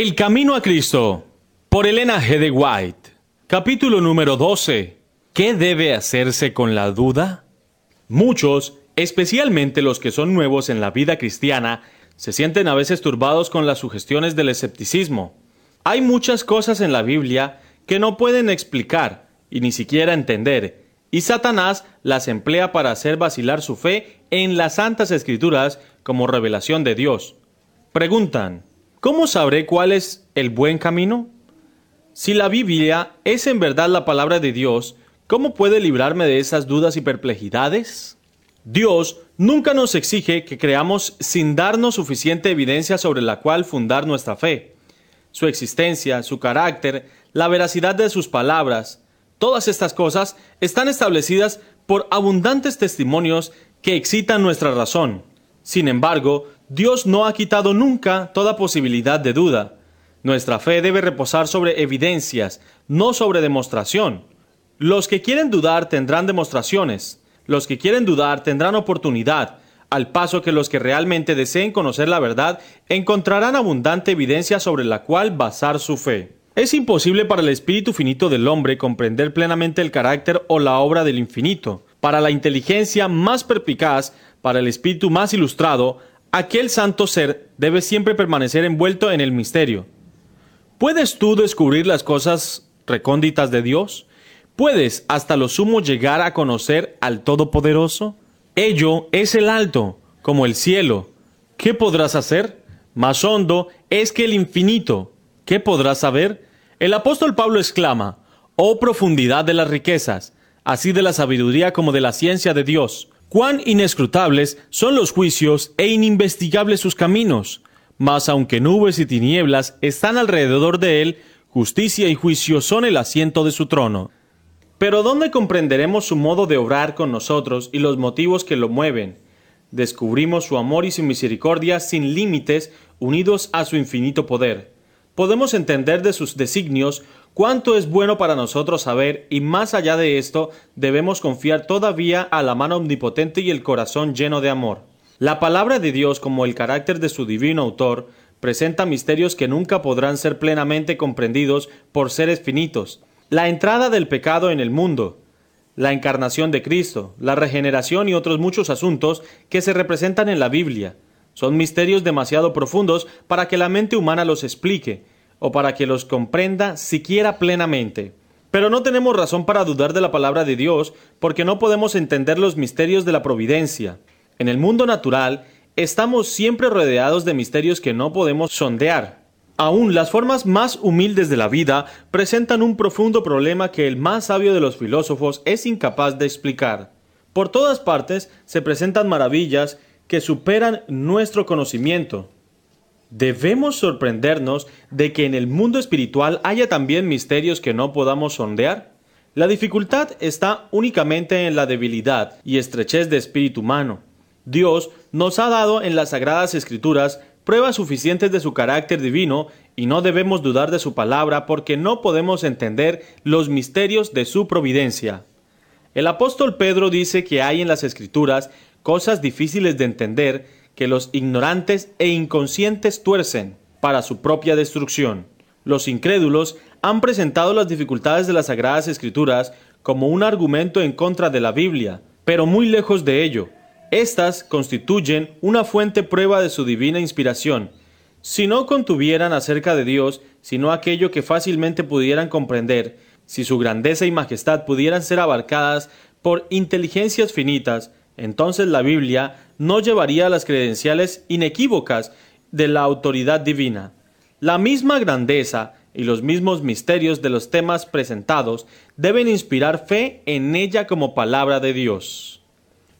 El Camino a Cristo, por Elena G. de White. Capítulo número 12. ¿Qué debe hacerse con la duda? Muchos, especialmente los que son nuevos en la vida cristiana, se sienten a veces turbados con las sugestiones del escepticismo. Hay muchas cosas en la Biblia que no pueden explicar y ni siquiera entender, y Satanás las emplea para hacer vacilar su fe en las santas escrituras como revelación de Dios. Preguntan, ¿Cómo sabré cuál es el buen camino? Si la Biblia es en verdad la palabra de Dios, ¿cómo puede librarme de esas dudas y perplejidades? Dios nunca nos exige que creamos sin darnos suficiente evidencia sobre la cual fundar nuestra fe. Su existencia, su carácter, la veracidad de sus palabras, todas estas cosas están establecidas por abundantes testimonios que excitan nuestra razón. Sin embargo, Dios no ha quitado nunca toda posibilidad de duda. Nuestra fe debe reposar sobre evidencias, no sobre demostración. Los que quieren dudar tendrán demostraciones. Los que quieren dudar tendrán oportunidad, al paso que los que realmente deseen conocer la verdad encontrarán abundante evidencia sobre la cual basar su fe. Es imposible para el espíritu finito del hombre comprender plenamente el carácter o la obra del infinito. Para la inteligencia más perpicaz, para el espíritu más ilustrado, aquel santo ser debe siempre permanecer envuelto en el misterio. ¿Puedes tú descubrir las cosas recónditas de Dios? ¿Puedes hasta lo sumo llegar a conocer al Todopoderoso? Ello es el alto, como el cielo. ¿Qué podrás hacer? Más hondo es que el infinito. ¿Qué podrás saber? El apóstol Pablo exclama, Oh profundidad de las riquezas, así de la sabiduría como de la ciencia de Dios. Cuán inescrutables son los juicios e ininvestigables sus caminos. Mas aunque nubes y tinieblas están alrededor de él, justicia y juicio son el asiento de su trono. Pero ¿dónde comprenderemos su modo de obrar con nosotros y los motivos que lo mueven? Descubrimos su amor y su misericordia sin límites, unidos a su infinito poder. Podemos entender de sus designios cuánto es bueno para nosotros saber y más allá de esto debemos confiar todavía a la mano omnipotente y el corazón lleno de amor. La palabra de Dios como el carácter de su divino autor presenta misterios que nunca podrán ser plenamente comprendidos por seres finitos. La entrada del pecado en el mundo, la encarnación de Cristo, la regeneración y otros muchos asuntos que se representan en la Biblia. Son misterios demasiado profundos para que la mente humana los explique, o para que los comprenda siquiera plenamente. Pero no tenemos razón para dudar de la palabra de Dios porque no podemos entender los misterios de la providencia. En el mundo natural estamos siempre rodeados de misterios que no podemos sondear. Aún las formas más humildes de la vida presentan un profundo problema que el más sabio de los filósofos es incapaz de explicar. Por todas partes se presentan maravillas que superan nuestro conocimiento. Debemos sorprendernos de que en el mundo espiritual haya también misterios que no podamos sondear. La dificultad está únicamente en la debilidad y estrechez de espíritu humano. Dios nos ha dado en las sagradas escrituras pruebas suficientes de su carácter divino y no debemos dudar de su palabra porque no podemos entender los misterios de su providencia. El apóstol Pedro dice que hay en las escrituras cosas difíciles de entender que los ignorantes e inconscientes tuercen para su propia destrucción. Los incrédulos han presentado las dificultades de las Sagradas Escrituras como un argumento en contra de la Biblia, pero muy lejos de ello. Estas constituyen una fuente prueba de su divina inspiración. Si no contuvieran acerca de Dios, sino aquello que fácilmente pudieran comprender, si su grandeza y majestad pudieran ser abarcadas por inteligencias finitas, entonces la Biblia no llevaría las credenciales inequívocas de la autoridad divina. La misma grandeza y los mismos misterios de los temas presentados deben inspirar fe en ella como palabra de Dios.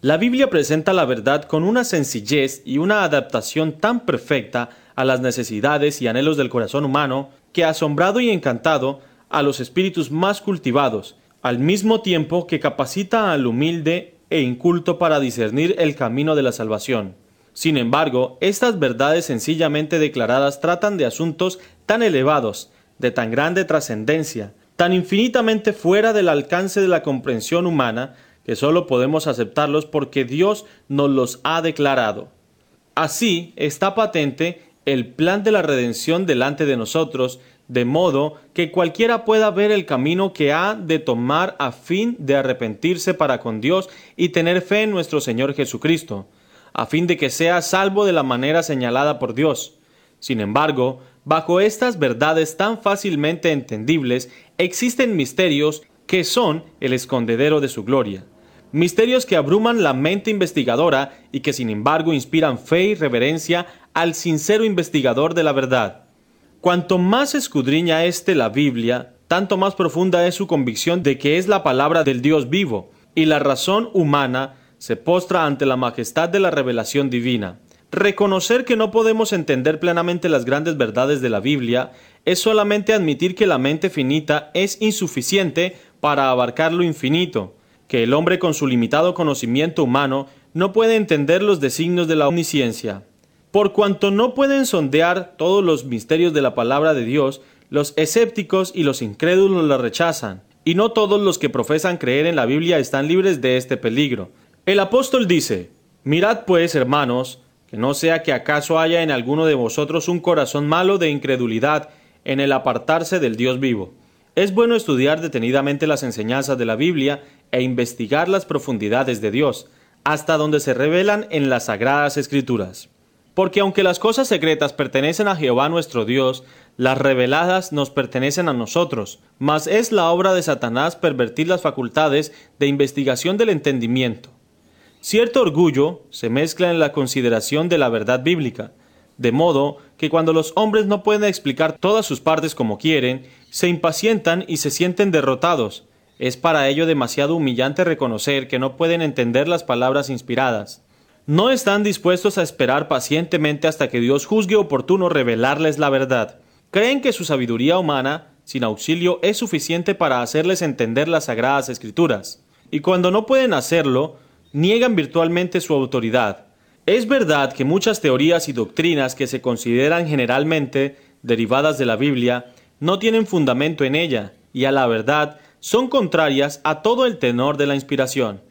La Biblia presenta la verdad con una sencillez y una adaptación tan perfecta a las necesidades y anhelos del corazón humano que ha asombrado y encantado a los espíritus más cultivados, al mismo tiempo que capacita al humilde e inculto para discernir el camino de la salvación. Sin embargo, estas verdades sencillamente declaradas tratan de asuntos tan elevados, de tan grande trascendencia, tan infinitamente fuera del alcance de la comprensión humana, que sólo podemos aceptarlos porque Dios nos los ha declarado. Así está patente el plan de la redención delante de nosotros, de modo que cualquiera pueda ver el camino que ha de tomar a fin de arrepentirse para con Dios y tener fe en nuestro Señor Jesucristo, a fin de que sea salvo de la manera señalada por Dios. Sin embargo, bajo estas verdades tan fácilmente entendibles, existen misterios que son el escondedero de su gloria. Misterios que abruman la mente investigadora y que sin embargo inspiran fe y reverencia al sincero investigador de la verdad. Cuanto más escudriña éste la Biblia, tanto más profunda es su convicción de que es la palabra del Dios vivo, y la razón humana se postra ante la majestad de la revelación divina. Reconocer que no podemos entender plenamente las grandes verdades de la Biblia es solamente admitir que la mente finita es insuficiente para abarcar lo infinito, que el hombre con su limitado conocimiento humano no puede entender los designios de la omnisciencia. Por cuanto no pueden sondear todos los misterios de la palabra de Dios, los escépticos y los incrédulos la rechazan, y no todos los que profesan creer en la Biblia están libres de este peligro. El apóstol dice, Mirad pues, hermanos, que no sea que acaso haya en alguno de vosotros un corazón malo de incredulidad en el apartarse del Dios vivo. Es bueno estudiar detenidamente las enseñanzas de la Biblia e investigar las profundidades de Dios, hasta donde se revelan en las sagradas escrituras. Porque aunque las cosas secretas pertenecen a Jehová nuestro Dios, las reveladas nos pertenecen a nosotros, mas es la obra de Satanás pervertir las facultades de investigación del entendimiento. Cierto orgullo se mezcla en la consideración de la verdad bíblica, de modo que cuando los hombres no pueden explicar todas sus partes como quieren, se impacientan y se sienten derrotados. Es para ello demasiado humillante reconocer que no pueden entender las palabras inspiradas no están dispuestos a esperar pacientemente hasta que Dios juzgue oportuno revelarles la verdad. Creen que su sabiduría humana, sin auxilio, es suficiente para hacerles entender las sagradas escrituras. Y cuando no pueden hacerlo, niegan virtualmente su autoridad. Es verdad que muchas teorías y doctrinas que se consideran generalmente derivadas de la Biblia no tienen fundamento en ella, y a la verdad son contrarias a todo el tenor de la inspiración.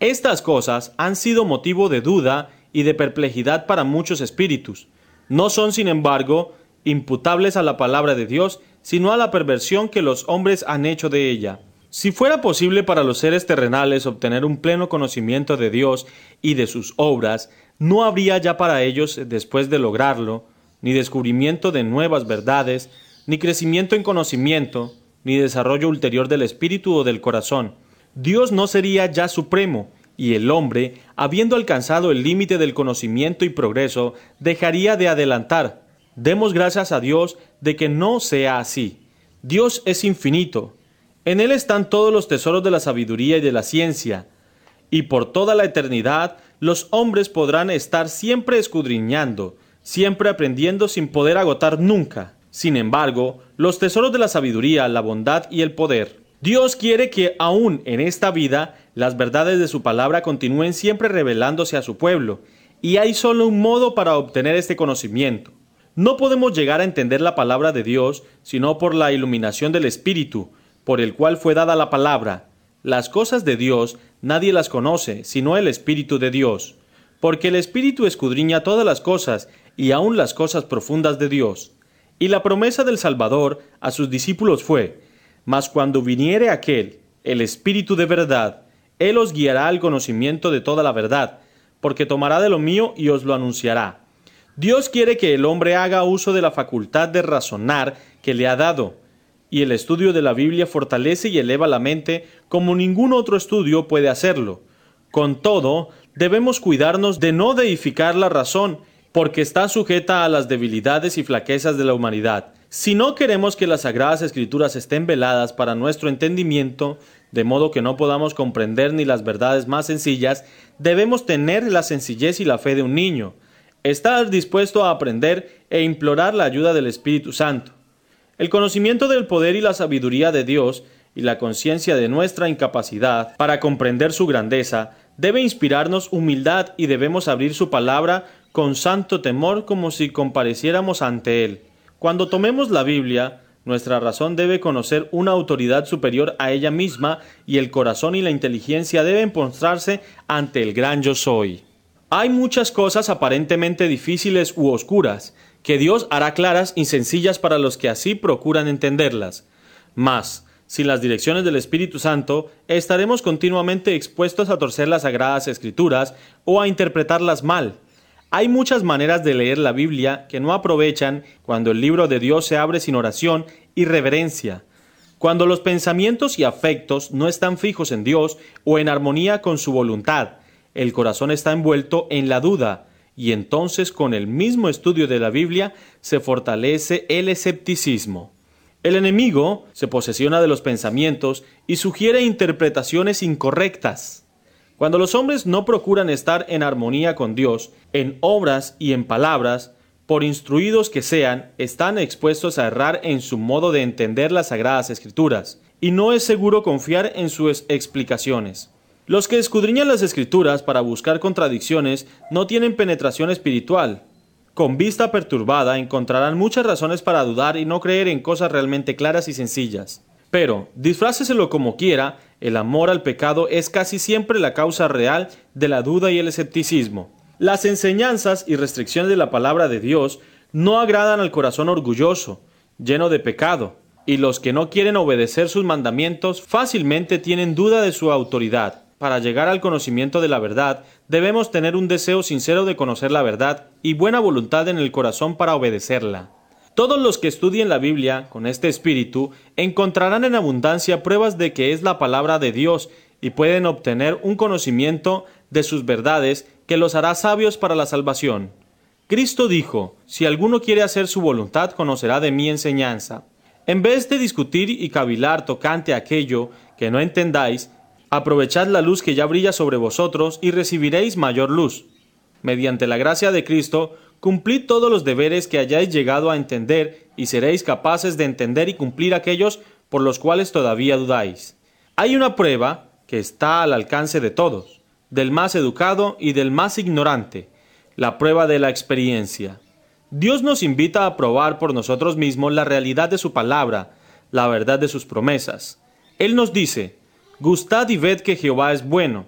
Estas cosas han sido motivo de duda y de perplejidad para muchos espíritus. No son, sin embargo, imputables a la palabra de Dios, sino a la perversión que los hombres han hecho de ella. Si fuera posible para los seres terrenales obtener un pleno conocimiento de Dios y de sus obras, no habría ya para ellos, después de lograrlo, ni descubrimiento de nuevas verdades, ni crecimiento en conocimiento, ni desarrollo ulterior del espíritu o del corazón. Dios no sería ya supremo, y el hombre, habiendo alcanzado el límite del conocimiento y progreso, dejaría de adelantar. Demos gracias a Dios de que no sea así. Dios es infinito. En Él están todos los tesoros de la sabiduría y de la ciencia. Y por toda la eternidad los hombres podrán estar siempre escudriñando, siempre aprendiendo sin poder agotar nunca. Sin embargo, los tesoros de la sabiduría, la bondad y el poder Dios quiere que aún en esta vida las verdades de su palabra continúen siempre revelándose a su pueblo, y hay solo un modo para obtener este conocimiento. No podemos llegar a entender la palabra de Dios sino por la iluminación del Espíritu, por el cual fue dada la palabra. Las cosas de Dios nadie las conoce, sino el Espíritu de Dios, porque el Espíritu escudriña todas las cosas y aun las cosas profundas de Dios. Y la promesa del Salvador a sus discípulos fue, mas cuando viniere aquel, el Espíritu de verdad, Él os guiará al conocimiento de toda la verdad, porque tomará de lo mío y os lo anunciará. Dios quiere que el hombre haga uso de la facultad de razonar que le ha dado, y el estudio de la Biblia fortalece y eleva la mente como ningún otro estudio puede hacerlo. Con todo, debemos cuidarnos de no deificar la razón, porque está sujeta a las debilidades y flaquezas de la humanidad. Si no queremos que las sagradas escrituras estén veladas para nuestro entendimiento, de modo que no podamos comprender ni las verdades más sencillas, debemos tener la sencillez y la fe de un niño, estar dispuesto a aprender e implorar la ayuda del Espíritu Santo. El conocimiento del poder y la sabiduría de Dios y la conciencia de nuestra incapacidad para comprender su grandeza debe inspirarnos humildad y debemos abrir su palabra con santo temor como si compareciéramos ante Él. Cuando tomemos la Biblia, nuestra razón debe conocer una autoridad superior a ella misma y el corazón y la inteligencia deben postrarse ante el gran yo soy. Hay muchas cosas aparentemente difíciles u oscuras que Dios hará claras y sencillas para los que así procuran entenderlas. Mas, sin las direcciones del Espíritu Santo, estaremos continuamente expuestos a torcer las sagradas escrituras o a interpretarlas mal. Hay muchas maneras de leer la Biblia que no aprovechan cuando el libro de Dios se abre sin oración y reverencia. Cuando los pensamientos y afectos no están fijos en Dios o en armonía con su voluntad, el corazón está envuelto en la duda, y entonces con el mismo estudio de la Biblia se fortalece el escepticismo. El enemigo se posesiona de los pensamientos y sugiere interpretaciones incorrectas. Cuando los hombres no procuran estar en armonía con Dios, en obras y en palabras, por instruidos que sean, están expuestos a errar en su modo de entender las sagradas escrituras, y no es seguro confiar en sus explicaciones. Los que escudriñan las escrituras para buscar contradicciones no tienen penetración espiritual. Con vista perturbada encontrarán muchas razones para dudar y no creer en cosas realmente claras y sencillas. Pero, disfráceselo como quiera, el amor al pecado es casi siempre la causa real de la duda y el escepticismo. Las enseñanzas y restricciones de la palabra de Dios no agradan al corazón orgulloso, lleno de pecado, y los que no quieren obedecer sus mandamientos fácilmente tienen duda de su autoridad. Para llegar al conocimiento de la verdad, debemos tener un deseo sincero de conocer la verdad y buena voluntad en el corazón para obedecerla. Todos los que estudien la Biblia con este espíritu encontrarán en abundancia pruebas de que es la palabra de Dios y pueden obtener un conocimiento de sus verdades que los hará sabios para la salvación. Cristo dijo, Si alguno quiere hacer su voluntad, conocerá de mi enseñanza. En vez de discutir y cavilar tocante aquello que no entendáis, aprovechad la luz que ya brilla sobre vosotros y recibiréis mayor luz. Mediante la gracia de Cristo, cumplid todos los deberes que hayáis llegado a entender y seréis capaces de entender y cumplir aquellos por los cuales todavía dudáis. Hay una prueba que está al alcance de todos del más educado y del más ignorante, la prueba de la experiencia. Dios nos invita a probar por nosotros mismos la realidad de su palabra, la verdad de sus promesas. Él nos dice, Gustad y ved que Jehová es bueno.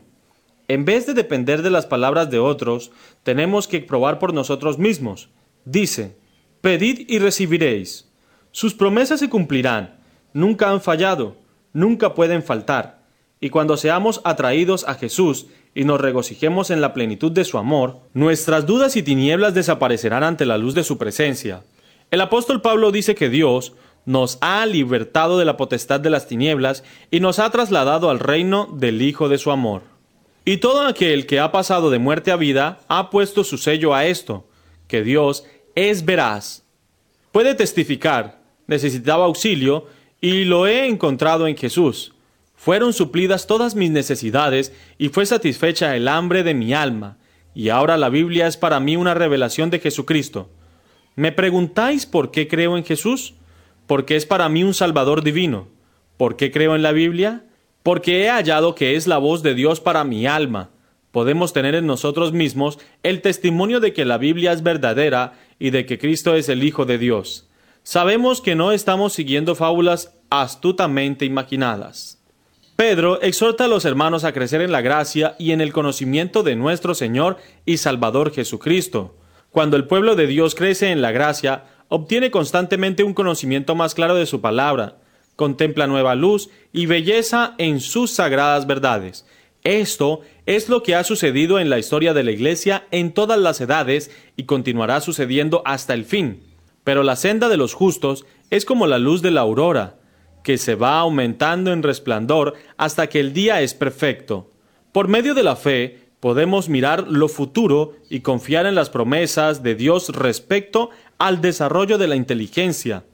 En vez de depender de las palabras de otros, tenemos que probar por nosotros mismos. Dice, Pedid y recibiréis. Sus promesas se cumplirán, nunca han fallado, nunca pueden faltar. Y cuando seamos atraídos a Jesús y nos regocijemos en la plenitud de su amor, nuestras dudas y tinieblas desaparecerán ante la luz de su presencia. El apóstol Pablo dice que Dios nos ha libertado de la potestad de las tinieblas y nos ha trasladado al reino del Hijo de su amor. Y todo aquel que ha pasado de muerte a vida ha puesto su sello a esto, que Dios es veraz. Puede testificar, necesitaba auxilio y lo he encontrado en Jesús. Fueron suplidas todas mis necesidades y fue satisfecha el hambre de mi alma, y ahora la Biblia es para mí una revelación de Jesucristo. ¿Me preguntáis por qué creo en Jesús? Porque es para mí un Salvador divino. ¿Por qué creo en la Biblia? Porque he hallado que es la voz de Dios para mi alma. Podemos tener en nosotros mismos el testimonio de que la Biblia es verdadera y de que Cristo es el Hijo de Dios. Sabemos que no estamos siguiendo fábulas astutamente imaginadas. Pedro exhorta a los hermanos a crecer en la gracia y en el conocimiento de nuestro Señor y Salvador Jesucristo. Cuando el pueblo de Dios crece en la gracia, obtiene constantemente un conocimiento más claro de su palabra, contempla nueva luz y belleza en sus sagradas verdades. Esto es lo que ha sucedido en la historia de la Iglesia en todas las edades y continuará sucediendo hasta el fin. Pero la senda de los justos es como la luz de la aurora, que se va aumentando en resplandor hasta que el día es perfecto. Por medio de la fe podemos mirar lo futuro y confiar en las promesas de Dios respecto al desarrollo de la inteligencia,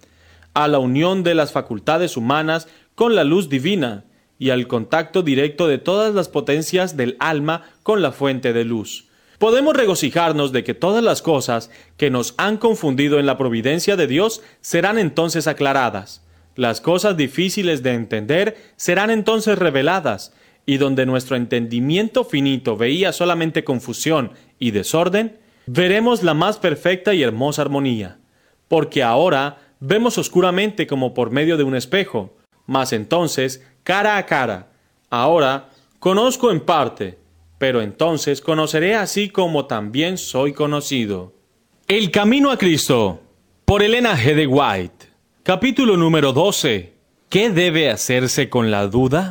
a la unión de las facultades humanas con la luz divina y al contacto directo de todas las potencias del alma con la fuente de luz. Podemos regocijarnos de que todas las cosas que nos han confundido en la providencia de Dios serán entonces aclaradas. Las cosas difíciles de entender serán entonces reveladas, y donde nuestro entendimiento finito veía solamente confusión y desorden, veremos la más perfecta y hermosa armonía. Porque ahora vemos oscuramente como por medio de un espejo, mas entonces cara a cara. Ahora conozco en parte, pero entonces conoceré así como también soy conocido. El Camino a Cristo, por Elena G. de White. Capítulo número 12. ¿Qué debe hacerse con la duda?